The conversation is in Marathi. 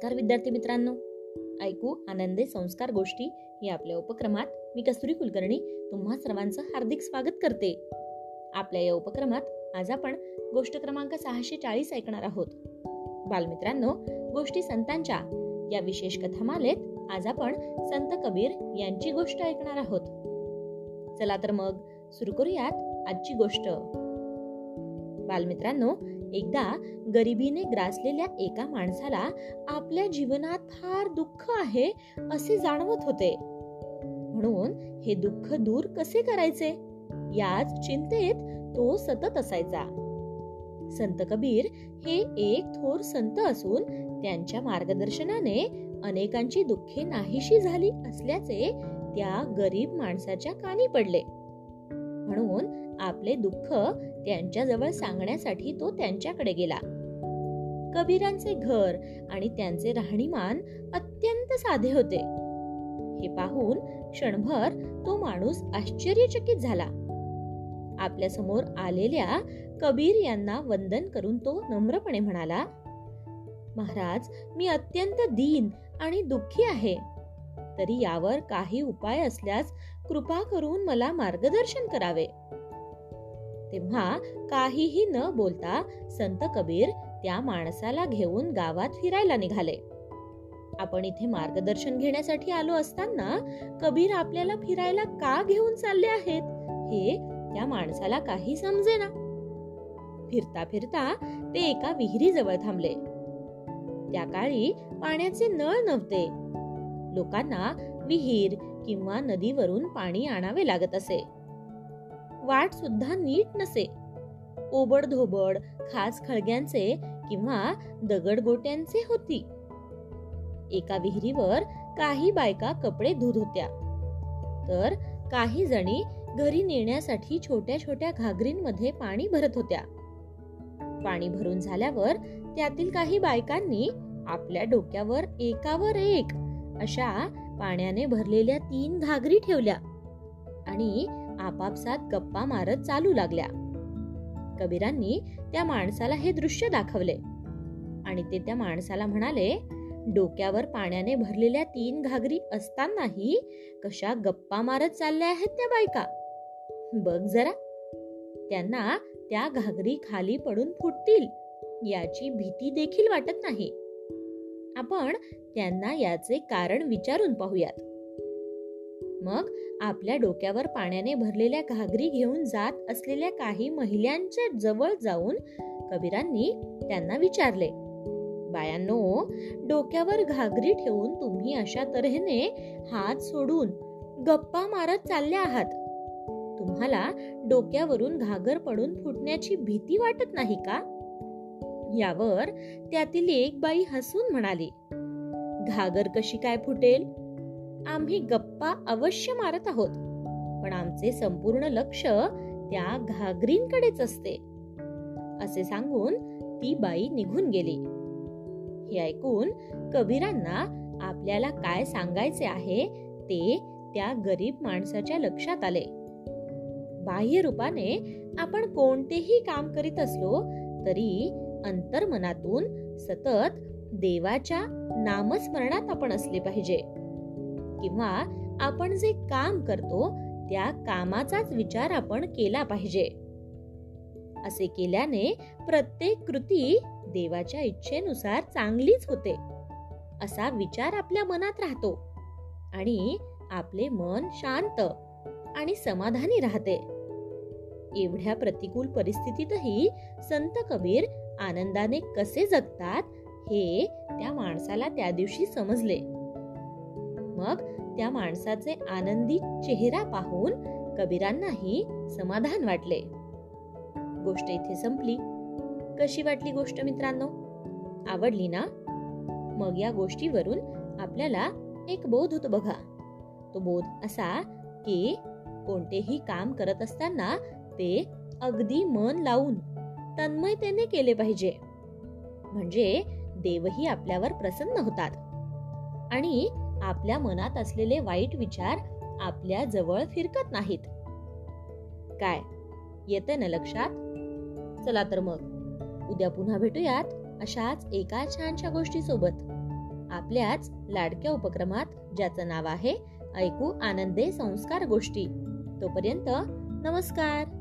नमस्कार विद्यार्थी मित्रांनो. ऐकू आनंदे संस्कार गोष्टी या आपल्या उपक्रमात मी कस्तुरी कुलकर्णी तुम्हा सर्वांचं हार्दिक स्वागत करते. आपल्या या उपक्रमात आज आपण गोष्ट क्रमांक सहाशे चाळीस ऐकणार आहोत. बालमित्रांनो गोष्टी संतांच्या या विशेष कथामालेत आज आपण संत कबीर यांची गोष्ट ऐकणार आहोत. चला तर मग सुरू करूयात आजची गोष्ट. बालमित्रांनो एकदा गरिबीने ग्रासलेल्या एका माणसाला आपल्या जीवनात फार दुःख आहे असे जाणवत होते. म्हणून हे दुःख दूर कसे करायचे? याच चिंतेत तो सतत असायचा. संत कबीर हे एक थोर संत असून त्यांच्या मार्गदर्शनाने अनेकांची दुःखे नाहीशी झाली असल्याचे त्या गरीब माणसाच्या कानी पडले. म्हणून आपले दुःख त्यांच्याजवळ सांगण्यासाठी तो त्यांच्याकडे गेला. कबीरांचे घर आणि त्यांचे राहणीमान अत्यंत साधे होते. हे पाहून क्षणभर तो माणूस आश्चर्यचकित झाला. आपल्यासमोर आलेल्या कबीर यांना वंदन करून तो नम्रपणे म्हणाला महाराज मी अत्यंत दीन आणि दुःखी आहे. तरी यावर काही उपाय असल्यास कृपा करून मला मार्गदर्शन करावे. तेव्हा काहीही न बोलता संत कबीर त्या माणसाला घेऊन गावात फिरायला निघाले. आपण इथे मार्गदर्शन घेण्यासाठी आलो असताना कबीर आपल्याला फिरायला का घेऊन चालले आहेत हे त्या माणसाला काही समजेना. फिरता फिरता ते एका विहिरीजवळ थांबले. त्या काळी पाण्याचे नळ नव्हते. लोकांना विहीर किंवा नदीवरून पाणी आणावे लागत असे. वाट सुद्धा नीट नसे. ओबड धोबड खास खळग्यांचे किंवा दगडगोट्यांचे होती. एका विहिरीवर काही बायका कपडे धुत होत्या. तर काही जणी घरी नेण्यासाठी छोट्या छोट्या घागरींमध्ये पाणी भरत होत्या. पाणी भरून झाल्यावर त्यातील काही बायकांनी आपल्या डोक्यावर एकावर एक अशा पाण्याने भरलेल्या तीन घागरी ठेवल्या आणि आपापसात गप्पा मारत चालू लागल्या. कबीरांनी त्या माणसाला हे दृश्य दाखवले आणि ते त्या माणसाला म्हणाले डोक्यावर पाण्याने भरलेल्या तीन घागरी असतानाही कशा गप्पा मारत चालल्या आहेत त्या बायका? बघ जरा. त्यांना त्या घागरी खाली पडून फुटतील याची भीती देखील वाटत नाही. आपण त्यांना याचे कारण विचारून पाहूयात. मग आपल्या डोक्यावर पाण्याने भरलेल्या घागरी घेऊन जात असलेल्या काही महिलांच्या जवळ जाऊन कबीरांनी त्यांना विचारले बायांनो डोक्यावर घागरी ठेवून तुम्ही अशा तऱ्हेने हात सोडून गप्पा मारत चालल्या आहात. तुम्हाला डोक्यावरून घागर पडून फुटण्याची भीती वाटत नाही का यावर त्यातील एक बाई हसून म्हणाली घागर कशी काय फुटेल? आम्ही गप्पा अवश्य मारत आहोत. पण आमचे संपूर्ण लक्ष त्या घागरींकडेच असते. असे सांगून ती बाई निघून गेली. हे ऐकून कबीरांना आपल्याला काय सांगायचे आहे ते त्या गरीब माणसाच्या लक्षात आले. बाह्य रूपाने आपण कोणतेही काम करीत असलो तरी अंतर्मनातून सतत देवाच्या नामस्मरणात आपण असले पाहिजे. किंवा आपण जे काम करतो त्या कामाचाच विचार आपण केला पाहिजे. असे केल्याने प्रत्येक कृती देवाच्या इच्छेनुसार चांगलीच होते. असा विचार आपल्या मनात राहतो आणि आपले मन शांत आणि समाधानी राहते. एवढ्या प्रतिकूल परिस्थितीतही संत कबीर आनंदाने कसे जगतात हे त्या माणसाला त्या दिवशी समजले. मग त्या माणसाचे आनंदी चेहरा पाहून कबीरांनाही समाधान वाटले. गोष्ट इथे संपली. कशी वाटली गोष्ट मित्रांनो? आवडली ना? मग या गोष्टीवरून आपल्याला एक बोध होतो बघा. तो बोध असा की कोणतेही काम करत असताना ते अगदी मन लावून तन्मयतेने केले पाहिजे. म्हणजे देवही आपल्यावर प्रसन्न होतात. आणि आपल्या मनात असलेले वाईट विचार आपल्या जवळ फिरकत नाहीत. काय? येते ना लक्षात? चला तर मग. उद्या पुन्हा भेटूयात अशाच एका छानशा गोष्टी सोबत आपल्याच लाडक्या उपक्रमात ज्याचं नाव आहे ऐकू आनंदे संस्कार गोष्टी. तोपर्यंत नमस्कार!